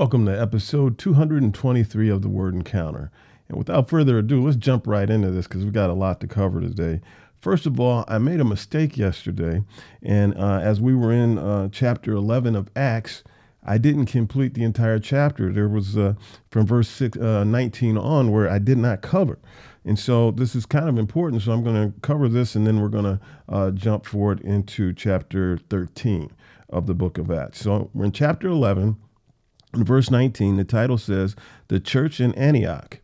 Welcome to episode 223 of the Word Encounter. And without further ado, let's jump right into this because we've got a lot to cover today. First of all, I made a mistake yesterday, and uh, as we were in uh, chapter 11 of Acts, I didn't complete the entire chapter. There was uh, from verse six, uh, 19 on where I did not cover. And so this is kind of important. So I'm going to cover this and then we're going to uh, jump forward into chapter 13 of the book of Acts. So we're in chapter 11 in verse 19, the title says, The Church in Antioch.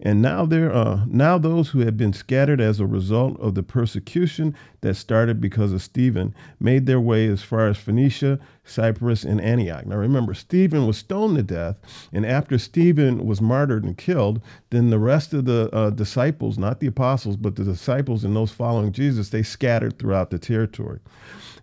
And now there are now those who had been scattered as a result of the persecution that started because of Stephen made their way as far as Phoenicia, Cyprus, and Antioch. Now remember, Stephen was stoned to death, and after Stephen was martyred and killed, then the rest of the uh, disciples, not the apostles, but the disciples and those following Jesus, they scattered throughout the territory.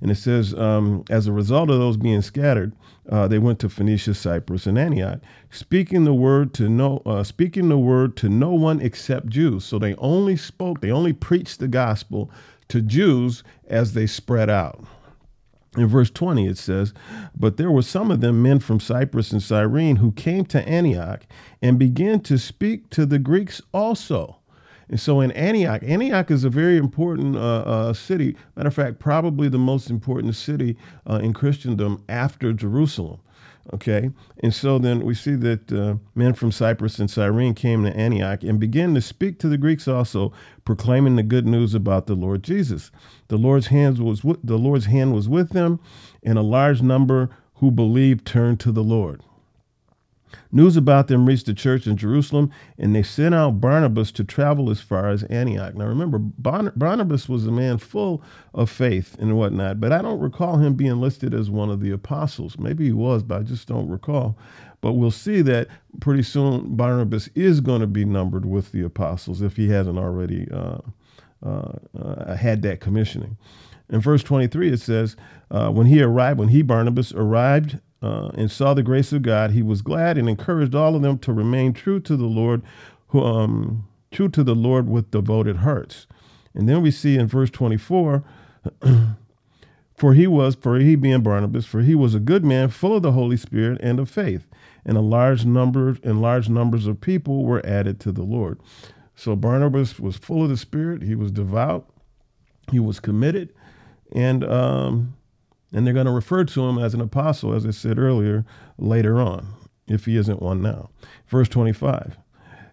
And it says, um, as a result of those being scattered, uh, they went to Phoenicia, Cyprus, and Antioch, speaking the word to no, uh, speaking the word to no one except Jews. So they only spoke, they only preached the gospel to Jews as they spread out. In verse 20, it says, But there were some of them men from Cyprus and Cyrene who came to Antioch and began to speak to the Greeks also. And so in Antioch, Antioch is a very important uh, uh, city. Matter of fact, probably the most important city uh, in Christendom after Jerusalem. Okay, and so then we see that uh, men from Cyprus and Cyrene came to Antioch and began to speak to the Greeks also, proclaiming the good news about the Lord Jesus. The Lord's hands was the Lord's hand was with them, and a large number who believed turned to the Lord. News about them reached the church in Jerusalem, and they sent out Barnabas to travel as far as Antioch. Now, remember, Barnabas was a man full of faith and whatnot, but I don't recall him being listed as one of the apostles. Maybe he was, but I just don't recall. But we'll see that pretty soon Barnabas is going to be numbered with the apostles if he hasn't already uh, uh, uh, had that commissioning. In verse 23, it says, uh, When he arrived, when he, Barnabas, arrived uh, and saw the grace of God, he was glad and encouraged all of them to remain true to the Lord, who, um, true to the Lord with devoted hearts. And then we see in verse 24, for he was, for he being Barnabas, for he was a good man, full of the Holy Spirit and of faith, and a large number and large numbers of people were added to the Lord. So Barnabas was full of the Spirit. He was devout. He was committed, and um, and they're going to refer to him as an apostle, as I said earlier, later on, if he isn't one now. Verse 25.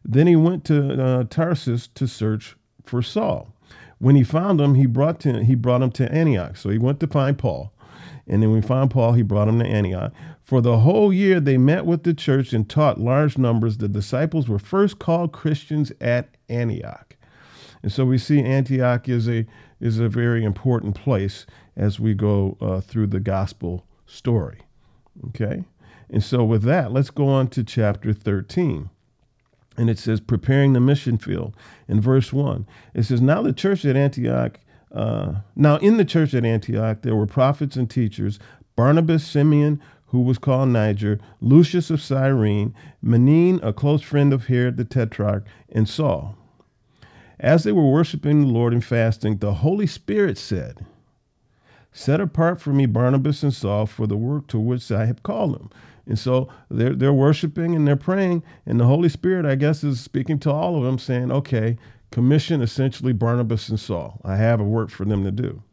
Then he went to uh, Tarsus to search for Saul. When he found him, he brought, he brought him to Antioch. So he went to find Paul. And then when we found Paul, he brought him to Antioch. For the whole year, they met with the church and taught large numbers. The disciples were first called Christians at Antioch. And so we see Antioch is a, is a very important place as we go uh, through the gospel story. Okay? And so, with that, let's go on to chapter 13. And it says, preparing the mission field. In verse 1, it says, Now the church at Antioch, uh, now in the church at Antioch, there were prophets and teachers Barnabas, Simeon, who was called Niger, Lucius of Cyrene, Manaen, a close friend of Herod the Tetrarch, and Saul. As they were worshiping the Lord and fasting, the Holy Spirit said, Set apart for me Barnabas and Saul for the work to which I have called them. And so they're, they're worshiping and they're praying, and the Holy Spirit, I guess, is speaking to all of them, saying, Okay, commission essentially Barnabas and Saul. I have a work for them to do.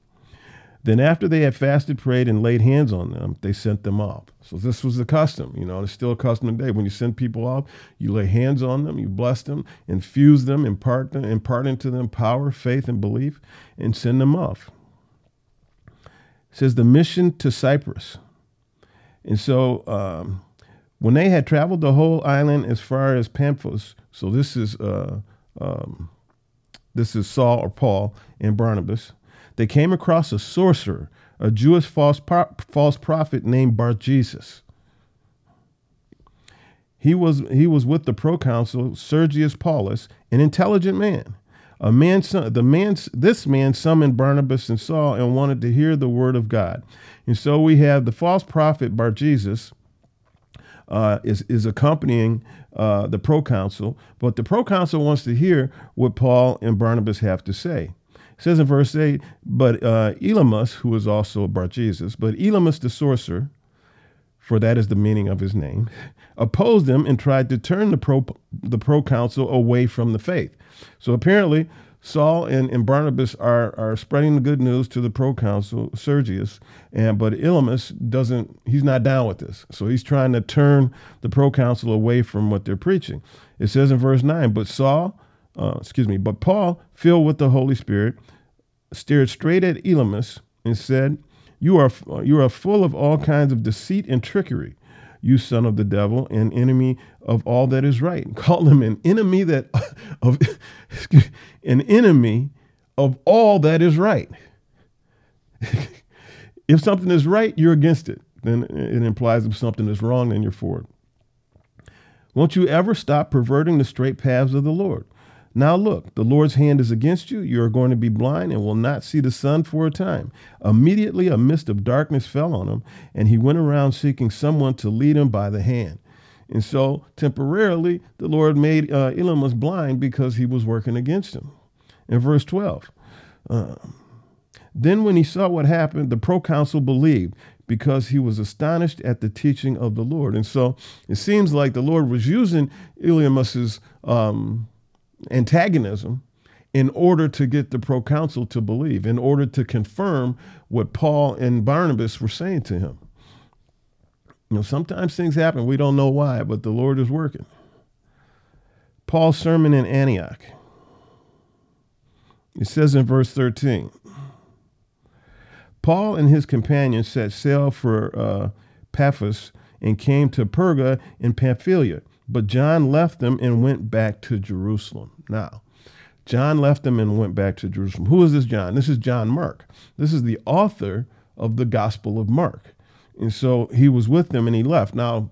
Then, after they had fasted, prayed, and laid hands on them, they sent them off. So, this was the custom. You know, it's still a custom today. When you send people off, you lay hands on them, you bless them, infuse them, impart, them, impart into them power, faith, and belief, and send them off says the mission to Cyprus. And so um, when they had traveled the whole island as far as Paphos, so this is uh, um, this is Saul or Paul and Barnabas, they came across a sorcerer, a Jewish false pro- false prophet named Bar Jesus. He was he was with the proconsul Sergius Paulus, an intelligent man a man, the man, this man summoned Barnabas and Saul and wanted to hear the word of God. And so we have the false prophet Bar Jesus uh, is, is accompanying uh, the proconsul, but the proconsul wants to hear what Paul and Barnabas have to say. It says in verse 8, but uh, Elymas, who is also Bar Jesus, but Elymas the sorcerer, for that is the meaning of his name, opposed them and tried to turn the pro the proconsul away from the faith. So apparently, Saul and, and Barnabas are, are spreading the good news to the proconsul Sergius, and but Elymas doesn't. He's not down with this, so he's trying to turn the proconsul away from what they're preaching. It says in verse nine, but Saul, uh, excuse me, but Paul, filled with the Holy Spirit, stared straight at Elymas and said, "You are you are full of all kinds of deceit and trickery." you son of the devil, an enemy of all that is right. Call him an enemy that of an enemy of all that is right. if something is right, you're against it. Then it implies if something is wrong, then you're for it. Won't you ever stop perverting the straight paths of the Lord? Now look, the Lord's hand is against you. You are going to be blind and will not see the sun for a time. Immediately a mist of darkness fell on him, and he went around seeking someone to lead him by the hand. And so, temporarily, the Lord made uh, Elymas blind because he was working against him. In verse 12, uh, then when he saw what happened, the proconsul believed because he was astonished at the teaching of the Lord. And so it seems like the Lord was using Elymas's um, antagonism in order to get the proconsul to believe, in order to confirm what Paul and Barnabas were saying to him. You know, sometimes things happen, we don't know why, but the Lord is working. Paul's sermon in Antioch. It says in verse 13 Paul and his companions set sail for uh, Paphos and came to Perga in Pamphylia. But John left them and went back to Jerusalem. Now, John left them and went back to Jerusalem. Who is this John? This is John Mark. This is the author of the Gospel of Mark. And so he was with them and he left. Now,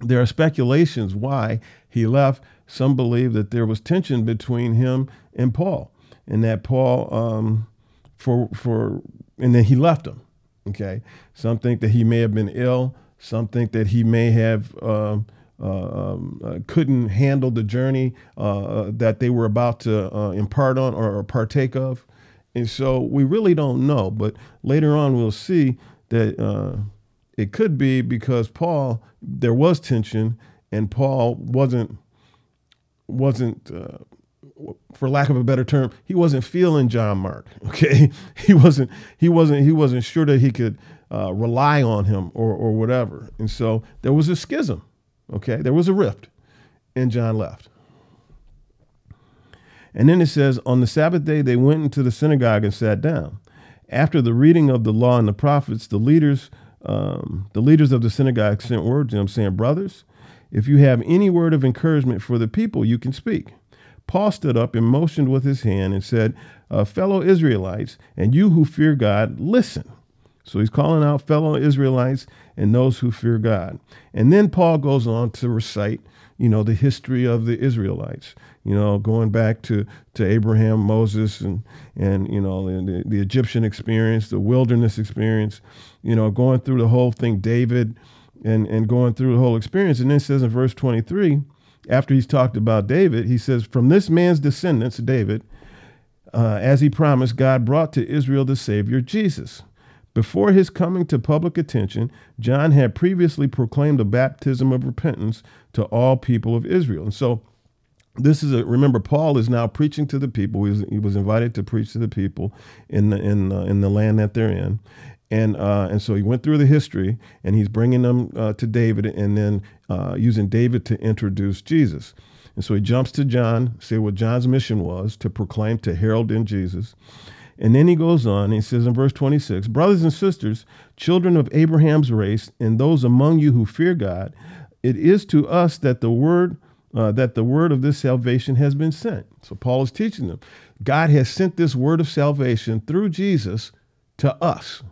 there are speculations why he left. Some believe that there was tension between him and Paul, and that Paul, um, for for, and then he left him. Okay. Some think that he may have been ill. Some think that he may have. Um, um, uh, couldn't handle the journey uh, uh that they were about to uh, impart on or partake of. And so we really don't know. But later on, we'll see that it could be because Paul, there was tension, and Paul wasn't wasn't for lack of a better term, he wasn't feeling John Mark. Okay, he wasn't he wasn't he wasn't sure that he could uh, rely on him or or whatever, and so there was a schism. Okay, there was a rift, and John left. And then it says, on the Sabbath day, they went into the synagogue and sat down. After the reading of the law and the prophets, the leaders, um, the leaders of the synagogue sent word to them, saying, "Brothers, if you have any word of encouragement for the people, you can speak." Paul stood up and motioned with his hand and said, uh, "Fellow Israelites, and you who fear God, listen." So he's calling out fellow Israelites and those who fear God. And then Paul goes on to recite, you know, the history of the Israelites, you know, going back to, to Abraham, Moses, and, and you know, the, the Egyptian experience, the wilderness experience, you know, going through the whole thing, David, and, and going through the whole experience. And then says in verse 23, after he's talked about David, he says, From this man's descendants, David, uh, as he promised, God brought to Israel the Savior, Jesus before his coming to public attention, John had previously proclaimed a baptism of repentance to all people of Israel. And so this is a remember Paul is now preaching to the people. He was, he was invited to preach to the people in the in uh, in the land that they're in, and uh, and so he went through the history and he's bringing them uh, to David and then uh, using David to introduce Jesus. And so he jumps to John, say what John's mission was to proclaim to herald in Jesus. And then he goes on, he says in verse 26 Brothers and sisters, children of Abraham's race, and those among you who fear God, it is to us that the word uh, that the word of this salvation has been sent. So Paul is teaching them. God has sent this word of salvation through Jesus to us.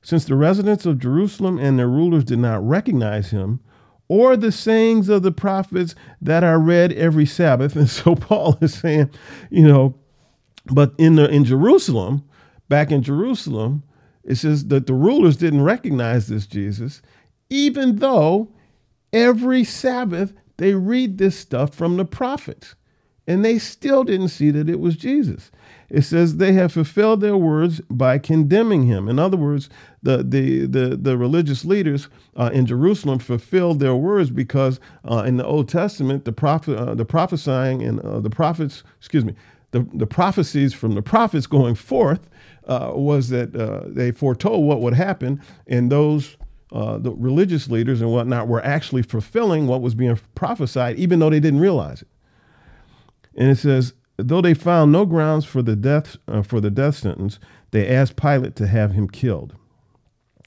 Since the residents of Jerusalem and their rulers did not recognize him, or the sayings of the prophets that are read every Sabbath. And so Paul is saying, you know, but in the in Jerusalem, back in Jerusalem, it says that the rulers didn't recognize this Jesus, even though every Sabbath they read this stuff from the prophets. and they still didn't see that it was Jesus. It says they have fulfilled their words by condemning him. In other words, the the the, the religious leaders uh, in Jerusalem fulfilled their words because uh, in the Old Testament, the prophet, uh, the prophesying and uh, the prophets, excuse me, the the prophecies from the prophets going forth uh, was that uh, they foretold what would happen, and those uh, the religious leaders and whatnot were actually fulfilling what was being prophesied, even though they didn't realize it. And it says, though they found no grounds for the death uh, for the death sentence, they asked Pilate to have him killed.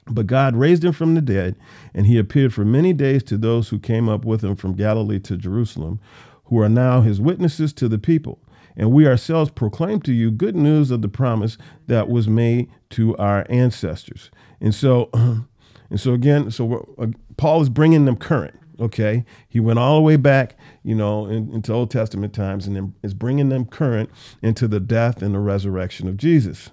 But God raised him from the dead, and he appeared for many days to those who came up with him from Galilee to Jerusalem, who are now his witnesses to the people. And we ourselves proclaim to you good news of the promise that was made to our ancestors. And so, and so again, so uh, Paul is bringing them current. Okay, he went all the way back, you know, in, into Old Testament times, and then is bringing them current into the death and the resurrection of Jesus.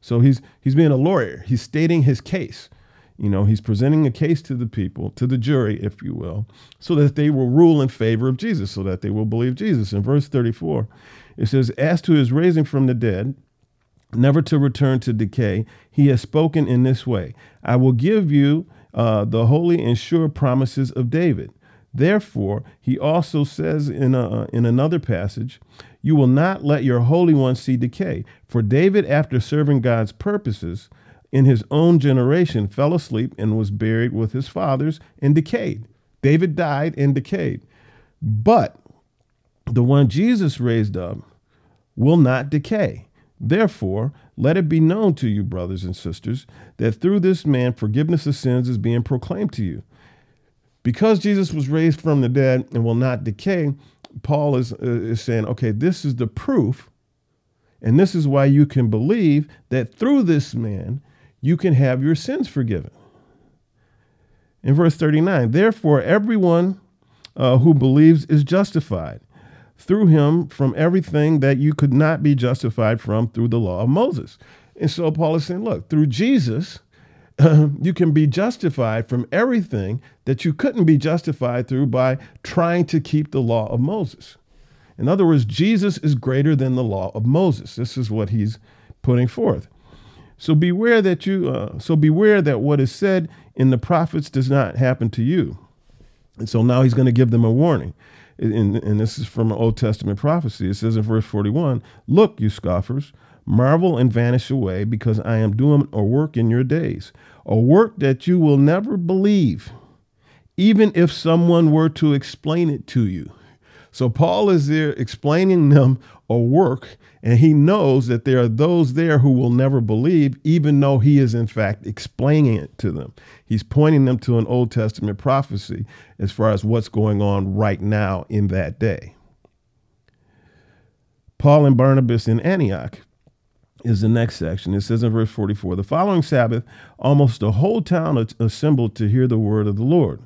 So he's he's being a lawyer. He's stating his case. You know, he's presenting a case to the people, to the jury, if you will, so that they will rule in favor of Jesus, so that they will believe Jesus. In verse 34, it says, As to his raising from the dead, never to return to decay, he has spoken in this way I will give you uh, the holy and sure promises of David. Therefore, he also says in, a, in another passage, You will not let your Holy One see decay. For David, after serving God's purposes, in his own generation fell asleep and was buried with his fathers and decayed. David died and decayed. But the one Jesus raised up will not decay. Therefore, let it be known to you, brothers and sisters, that through this man forgiveness of sins is being proclaimed to you. Because Jesus was raised from the dead and will not decay, Paul is, uh, is saying, okay, this is the proof, and this is why you can believe that through this man you can have your sins forgiven. In verse 39, therefore, everyone uh, who believes is justified through him from everything that you could not be justified from through the law of Moses. And so Paul is saying, look, through Jesus, uh, you can be justified from everything that you couldn't be justified through by trying to keep the law of Moses. In other words, Jesus is greater than the law of Moses. This is what he's putting forth. So beware that you uh, so beware that what is said in the prophets does not happen to you. And so now he's going to give them a warning. And, and this is from an Old Testament prophecy. It says in verse 41 Look, you scoffers, marvel and vanish away, because I am doing a work in your days, a work that you will never believe, even if someone were to explain it to you. So Paul is there explaining them a work, and he knows that there are those there who will never believe, even though he is in fact explaining it to them. He's pointing them to an Old Testament prophecy as far as what's going on right now in that day. Paul and Barnabas in Antioch is the next section. It says in verse 44 The following Sabbath, almost the whole town assembled to hear the word of the Lord.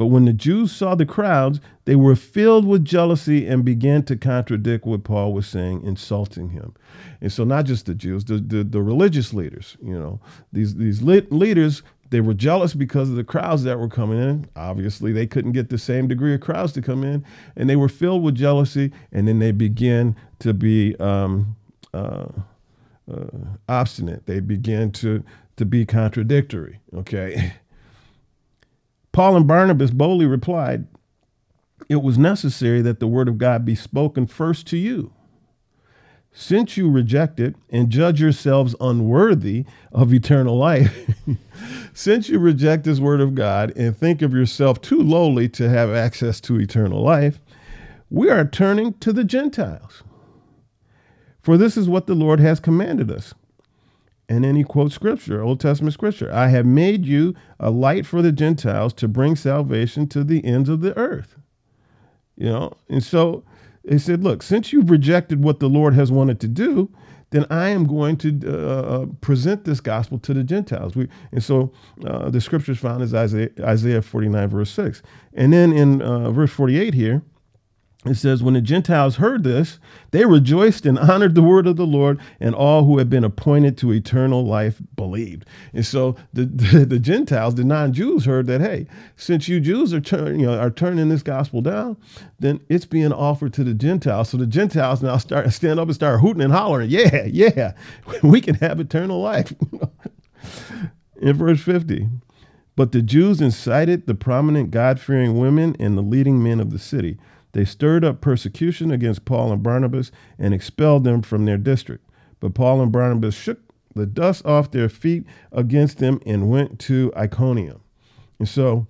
But when the Jews saw the crowds, they were filled with jealousy and began to contradict what Paul was saying, insulting him. And so, not just the Jews, the, the, the religious leaders, you know, these, these leaders, they were jealous because of the crowds that were coming in. Obviously, they couldn't get the same degree of crowds to come in, and they were filled with jealousy. And then they began to be um, uh, uh, obstinate. They began to to be contradictory. Okay. Paul and Barnabas boldly replied, It was necessary that the word of God be spoken first to you. Since you reject it and judge yourselves unworthy of eternal life, since you reject this word of God and think of yourself too lowly to have access to eternal life, we are turning to the Gentiles. For this is what the Lord has commanded us and then he quotes scripture, Old Testament scripture. I have made you a light for the Gentiles to bring salvation to the ends of the earth. You know, and so he said, Look, since you've rejected what the Lord has wanted to do, then I am going to uh, uh present this gospel to the Gentiles. We, and so uh, the scriptures found is Isaiah, Isaiah 49, verse 6. And then in uh, verse 48 here, it says, When the Gentiles heard this, they rejoiced and honored the word of the Lord, and all who had been appointed to eternal life believed. And so the, the, the Gentiles, the non Jews, heard that, hey, since you Jews are, turn, you know, are turning this gospel down, then it's being offered to the Gentiles. So the Gentiles now start stand up and start hooting and hollering, yeah, yeah, we can have eternal life. In verse 50, but the Jews incited the prominent God fearing women and the leading men of the city they stirred up persecution against Paul and Barnabas and expelled them from their district. But Paul and Barnabas shook the dust off their feet against them and went to Iconium. And so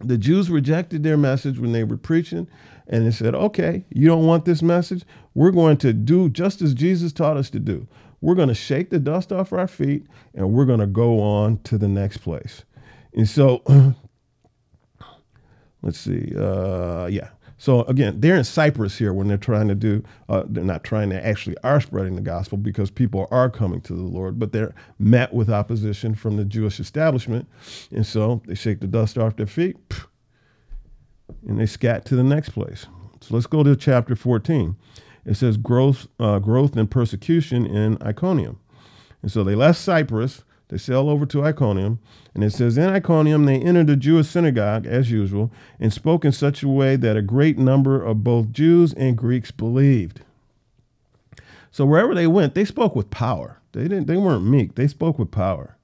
the Jews rejected their message when they were preaching, and they said, Okay, you don't want this message? We're going to do just as Jesus taught us to do. We're going to shake the dust off our feet and we're going to go on to the next place. And so, let's see, uh, yeah. So again, they're in Cyprus here when they're trying to do, uh, they're not trying to actually are spreading the gospel because people are coming to the Lord, but they're met with opposition from the Jewish establishment. And so they shake the dust off their feet and they scat to the next place. So let's go to chapter 14. It says growth, uh, growth and persecution in Iconium. And so they left Cyprus they sail over to Iconium, and it says, In Iconium they entered the Jewish synagogue, as usual, and spoke in such a way that a great number of both Jews and Greeks believed. So wherever they went, they spoke with power. They didn't they weren't meek, they spoke with power.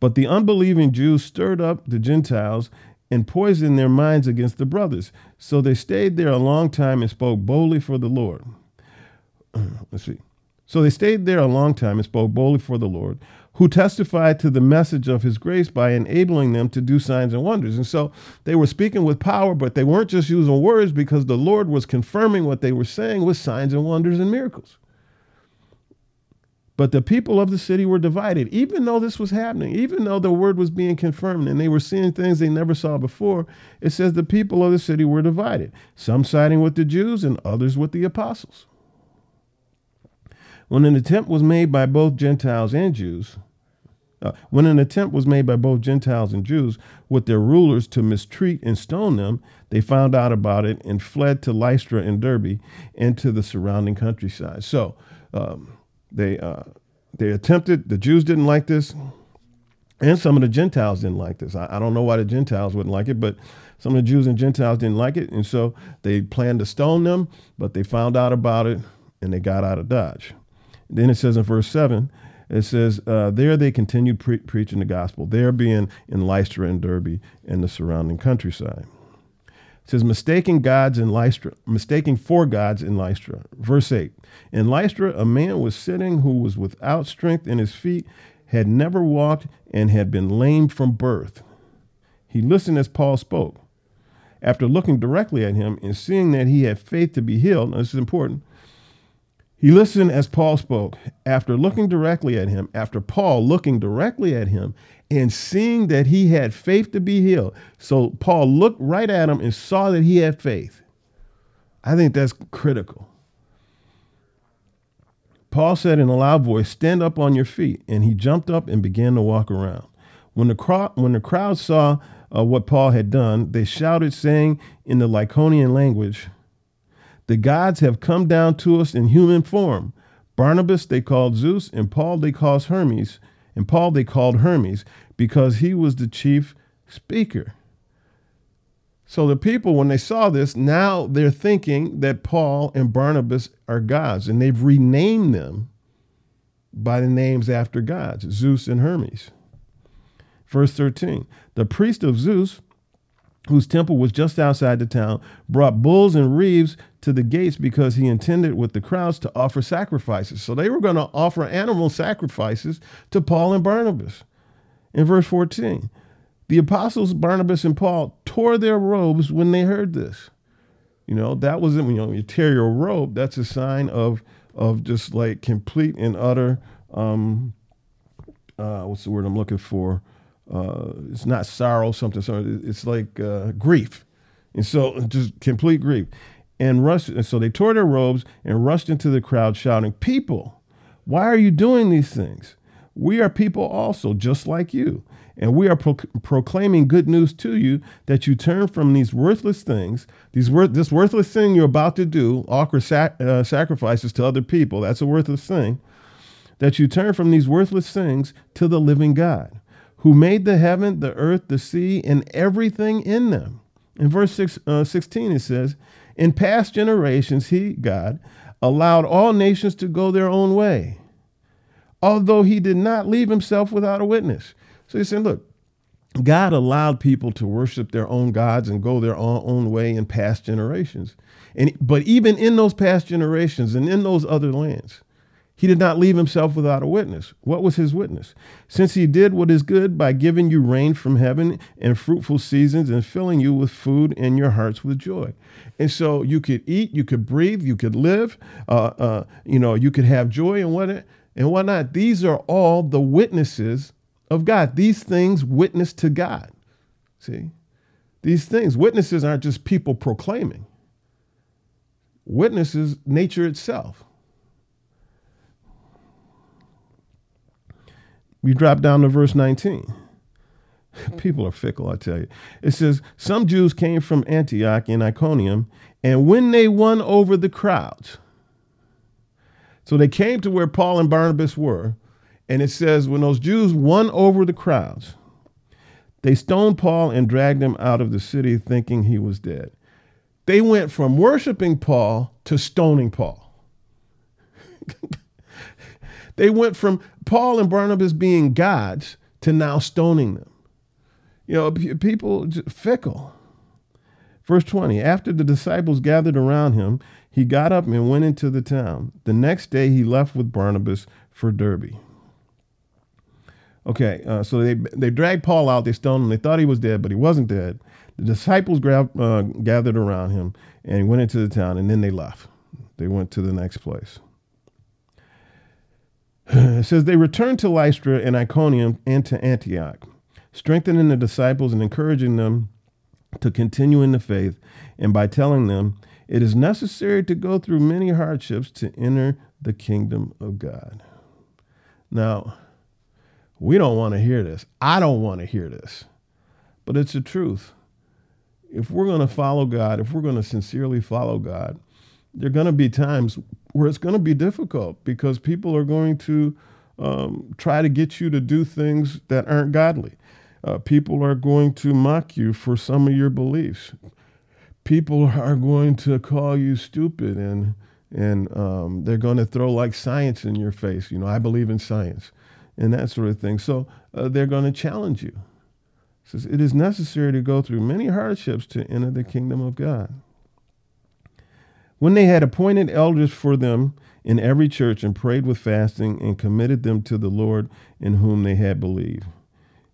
But the unbelieving Jews stirred up the Gentiles and poisoned their minds against the brothers. So they stayed there a long time and spoke boldly for the Lord. Let's see. So they stayed there a long time and spoke boldly for the Lord, who testified to the message of his grace by enabling them to do signs and wonders. And so they were speaking with power, but they weren't just using words because the Lord was confirming what they were saying with signs and wonders and miracles. But the people of the city were divided, even though this was happening, even though the word was being confirmed and they were seeing things they never saw before. It says the people of the city were divided, some siding with the Jews and others with the apostles. When an attempt was made by both Gentiles and Jews, uh, when an attempt was made by both Gentiles and Jews with their rulers to mistreat and stone them, they found out about it and fled to Lystra and Derbe and to the surrounding countryside. So um, they uh, they attempted. The Jews didn't like this, and some of the Gentiles didn't like this. I, I don't know why the Gentiles wouldn't like it, but some of the Jews and Gentiles didn't like it, and so they planned to stone them. But they found out about it and they got out of Dodge. Then it says in verse seven it says, uh, there they continued pre- preaching the gospel, there being in Lystra and Derbe and the surrounding countryside. It says, mistaking gods in Lystra, mistaking for gods in Lystra. Verse 8 In Lystra, a man was sitting who was without strength in his feet, had never walked, and had been lame from birth. He listened as Paul spoke. After looking directly at him and seeing that he had faith to be healed, now this is important, he listened as Paul spoke. After looking directly at him, after Paul looking directly at him and seeing that he had faith to be healed. So Paul looked right at him and saw that he had faith. I think that's critical. Paul said in a loud voice, Stand up on your feet. And he jumped up and began to walk around. When the, crowd, when the crowd saw uh, what Paul had done, they shouted, saying in the Lycaonian language, the gods have come down to us in human form. Barnabas they called Zeus, and Paul they called Hermes, and Paul they called Hermes because he was the chief speaker. So the people, when they saw this, now they're thinking that Paul and Barnabas are gods, and they've renamed them by the names after gods, Zeus and Hermes. Verse 13 The priest of Zeus whose temple was just outside the town, brought bulls and reeves to the gates because he intended with the crowds to offer sacrifices. So they were going to offer animal sacrifices to Paul and Barnabas. In verse 14, the apostles Barnabas and Paul tore their robes when they heard this. You know, that wasn't you know, you tear your robe, that's a sign of, of just like complete and utter, um, uh, what's the word I'm looking for? uh, it's not sorrow, something, something. It's like uh, grief, and so just complete grief. And rushed, and so they tore their robes and rushed into the crowd, shouting, "People, why are you doing these things? We are people also, just like you." And we are pro- proclaiming good news to you that you turn from these worthless things, these wor- this worthless thing you're about to do, offer sac- uh, sacrifices to other people. That's a worthless thing. That you turn from these worthless things to the living God, who made the heaven, the earth, the sea, and everything in them. In verse six, uh, 16, it says, In past generations, He, God, allowed all nations to go their own way, although He did not leave Himself without a witness. So He's saying, Look, God allowed people to worship their own gods and go their own, own way in past generations. And, but even in those past generations and in those other lands, he did not leave himself without a witness. What was his witness? Since he did what is good by giving you rain from heaven and fruitful seasons and filling you with food and your hearts with joy. And so you could eat, you could breathe, you could live, uh, uh, you know, you could have joy and what and whatnot. These are all the witnesses of God. These things witness to God. See? These things, witnesses aren't just people proclaiming. Witnesses nature itself. You drop down to verse 19. Mm. People are fickle, I tell you. It says, Some Jews came from Antioch and Iconium, and when they won over the crowds, so they came to where Paul and Barnabas were, and it says, when those Jews won over the crowds, they stoned Paul and dragged him out of the city thinking he was dead. They went from worshiping Paul to stoning Paul. they went from Paul and Barnabas being gods to now stoning them. You know, people fickle. Verse 20 After the disciples gathered around him, he got up and went into the town. The next day he left with Barnabas for Derbe. Okay, uh, so they they dragged Paul out. They stoned him. They thought he was dead, but he wasn't dead. The disciples uh, gathered around him and went into the town, and then they left. They went to the next place. It says they returned to Lystra and Iconium and to Antioch, strengthening the disciples and encouraging them to continue in the faith, and by telling them it is necessary to go through many hardships to enter the kingdom of God. Now, we don't want to hear this. I don't want to hear this. But it's the truth. If we're going to follow God, if we're going to sincerely follow God, there are going to be times where it's going to be difficult because people are going to um, try to get you to do things that aren't godly. Uh, people are going to mock you for some of your beliefs. People are going to call you stupid and and um, they're going to throw like science in your face. You know, I believe in science and that sort of thing. So uh, they're going to challenge you. It says it is necessary to go through many hardships to enter the kingdom of God. When they had appointed elders for them in every church and prayed with fasting and committed them to the Lord in whom they had believed.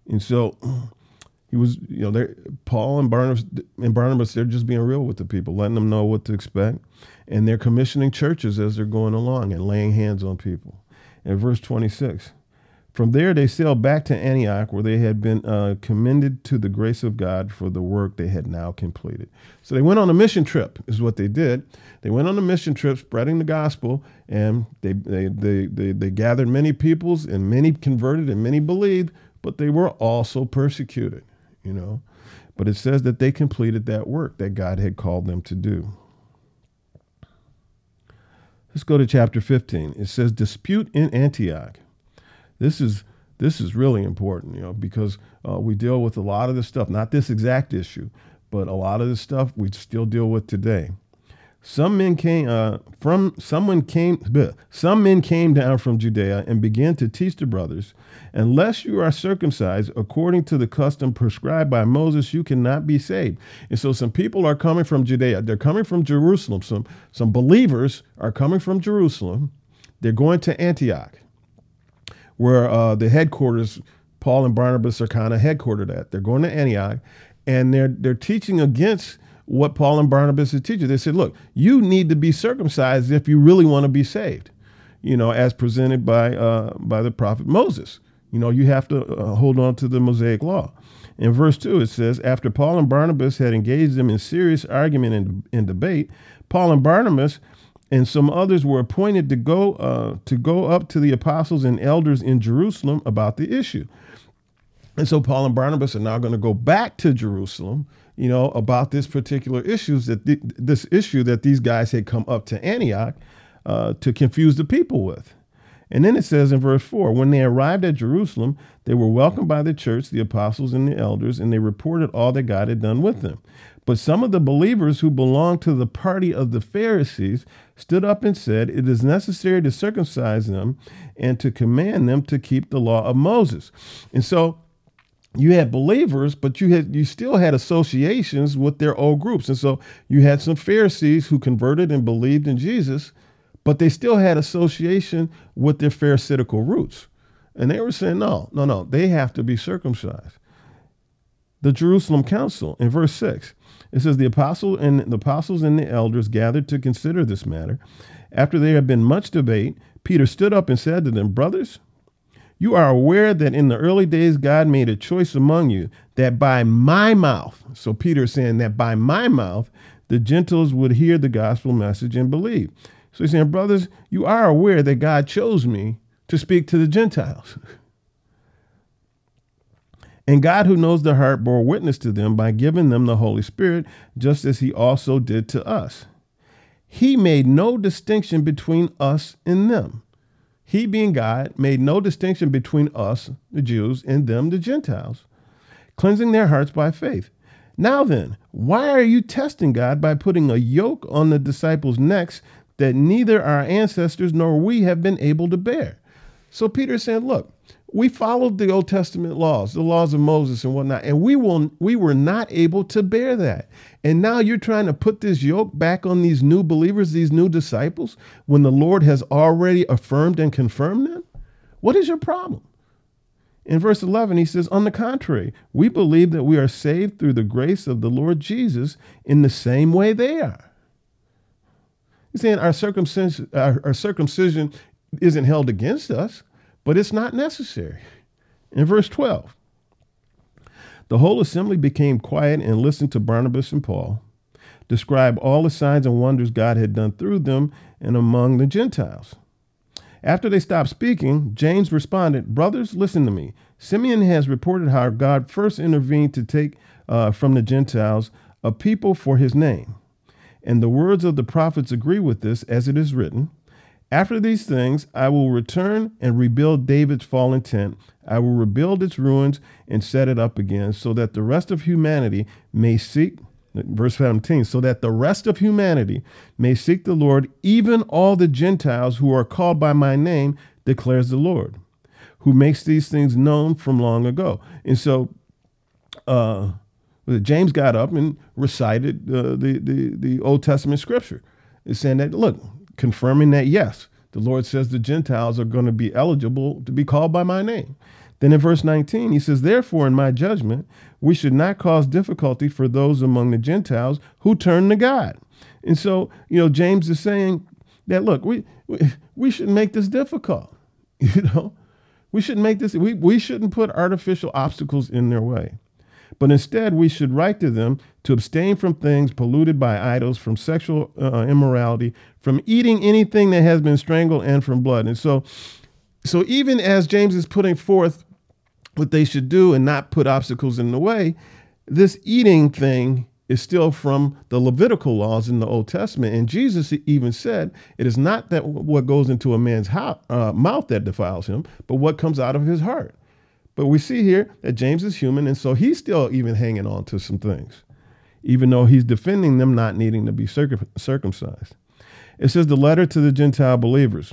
And so he was, you know, Paul and Barnabas and Barnabas, they're just being real with the people, letting them know what to expect. And they're commissioning churches as they're going along and laying hands on people. In verse 26, from there, they sailed back to Antioch, where they had been uh, commended to the grace of God for the work they had now completed. So they went on a mission trip, is what they did. They went on a mission trip spreading the gospel, and they, they, they, they, they gathered many peoples, and many converted, and many believed, but they were also persecuted, you know. But it says that they completed that work that God had called them to do. Let's go to chapter 15. It says, Dispute in Antioch. This is this is really important, you know, because uh, we deal with a lot of this stuff, not this exact issue, but a lot of this stuff we still deal with today. Some men came uh, from someone came bleh, some men came down from Judea and began to teach the brothers, unless you are circumcised according to the custom prescribed by Moses, you cannot be saved. And so some people are coming from Judea. They're coming from Jerusalem. Some some believers are coming from Jerusalem. They're going to Antioch where uh, the headquarters, Paul and Barnabas are kind of headquartered at. They're going to Antioch, and they're they're teaching against what Paul and Barnabas is teaching. They said, look, you need to be circumcised if you really want to be saved, you know, as presented by uh, by the prophet Moses. You know, you have to uh, hold on to the Mosaic law. In verse 2, it says, After Paul and Barnabas had engaged them in serious argument and, and debate, Paul and Barnabas and some others were appointed to go uh, to go up to the apostles and elders in Jerusalem about the issue. And so Paul and Barnabas are now going to go back to Jerusalem, you know, about this particular issues that th- this issue that these guys had come up to Antioch uh, to confuse the people with. And then it says in verse 4 when they arrived at Jerusalem, they were welcomed by the church, the apostles, and the elders, and they reported all that God had done with them. But some of the believers who belonged to the party of the Pharisees stood up and said, It is necessary to circumcise them and to command them to keep the law of Moses. And so you had believers, but you had you still had associations with their old groups. And so you had some Pharisees who converted and believed in Jesus, but they still had association with their Pharisaical roots. And they were saying, no, no, no, they have to be circumcised. The Jerusalem Council in verse 6 it says the apostle and the apostles and the elders gathered to consider this matter. After there had been much debate, Peter stood up and said to them, Brothers, you are aware that in the early days God made a choice among you that by my mouth, so Peter is saying that by my mouth, the Gentiles would hear the gospel message and believe. So he's saying, Brothers, you are aware that God chose me to speak to the Gentiles. And God, who knows the heart, bore witness to them by giving them the Holy Spirit, just as he also did to us. He made no distinction between us and them. He, being God, made no distinction between us, the Jews, and them, the Gentiles, cleansing their hearts by faith. Now then, why are you testing God by putting a yoke on the disciples' necks that neither our ancestors nor we have been able to bear? So Peter said, Look, we followed the Old Testament laws, the laws of Moses and whatnot, and we will we were not able to bear that. And now you're trying to put this yoke back on these new believers, these new disciples, when the Lord has already affirmed and confirmed them? What is your problem? In verse 11, he says, On the contrary, we believe that we are saved through the grace of the Lord Jesus in the same way they are. He's saying our circumcision, our, our circumcision isn't held against us but it's not necessary. In verse 12, the whole assembly became quiet and listened to Barnabas and Paul describe all the signs and wonders God had done through them and among the Gentiles. After they stopped speaking, James responded, Brothers, listen to me. Simeon has reported how God first intervened to take uh, from the Gentiles a people for his name. And the words of the prophets agree with this, as it is written after these things, I will return and rebuild David's fallen tent. I will rebuild its ruins and set it up again, so that the rest of humanity may seek, verse 17, so that the rest of humanity may seek the Lord, even all the Gentiles who are called by my name, declares the Lord, who makes these things known from long ago. And so, uh, James got up and recited uh, the, the, the Old Testament scripture, saying that, look, confirming that, yes, the Lord says the Gentiles are going to be eligible to be called by my name. Then in verse 19, he says, Therefore, in my judgment, we should not cause difficulty for those among the Gentiles who turn to God. And so, you know, James is saying that, look, we, we, we shouldn't make this difficult. You know, we shouldn't make this, we, we shouldn't put artificial obstacles in their way. But instead, we should write to them to abstain from things polluted by idols, from sexual uh, immorality, from eating anything that has been strangled, and from blood. And so, so even as James is putting forth what they should do and not put obstacles in the way, this eating thing is still from the Levitical laws in the Old Testament. And Jesus even said, it is not that what goes into a man's ho- uh, mouth that defiles him, but what comes out of his heart. But we see here that James is human, and so he's still even hanging on to some things even though he's defending them not needing to be circumcised. It says the letter to the Gentile believers.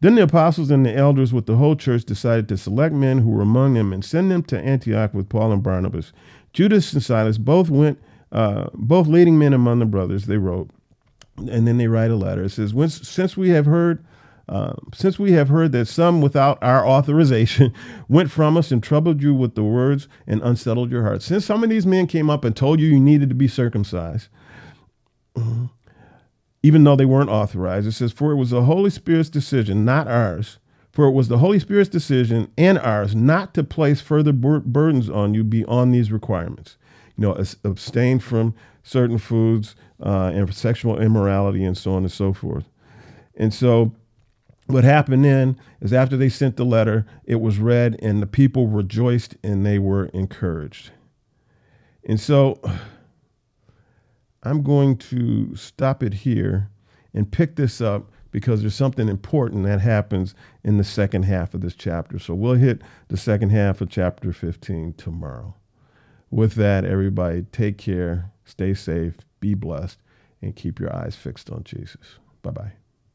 Then the apostles and the elders with the whole church decided to select men who were among them and send them to Antioch with Paul and Barnabas. Judas and Silas both went, uh, both leading men among the brothers, they wrote. And then they write a letter. It says, Since we have heard uh, since we have heard that some without our authorization went from us and troubled you with the words and unsettled your hearts. Since some of these men came up and told you you needed to be circumcised, even though they weren't authorized, it says, For it was the Holy Spirit's decision, not ours. For it was the Holy Spirit's decision and ours not to place further bur- burdens on you beyond these requirements. You know, abstain from certain foods uh, and sexual immorality and so on and so forth. And so what happened then is after they sent the letter, it was read, and the people rejoiced and they were encouraged. And so I'm going to stop it here and pick this up because there's something important that happens in the second half of this chapter. So we'll hit the second half of chapter 15 tomorrow. With that, everybody, take care, stay safe, be blessed, and keep your eyes fixed on Jesus. Bye bye.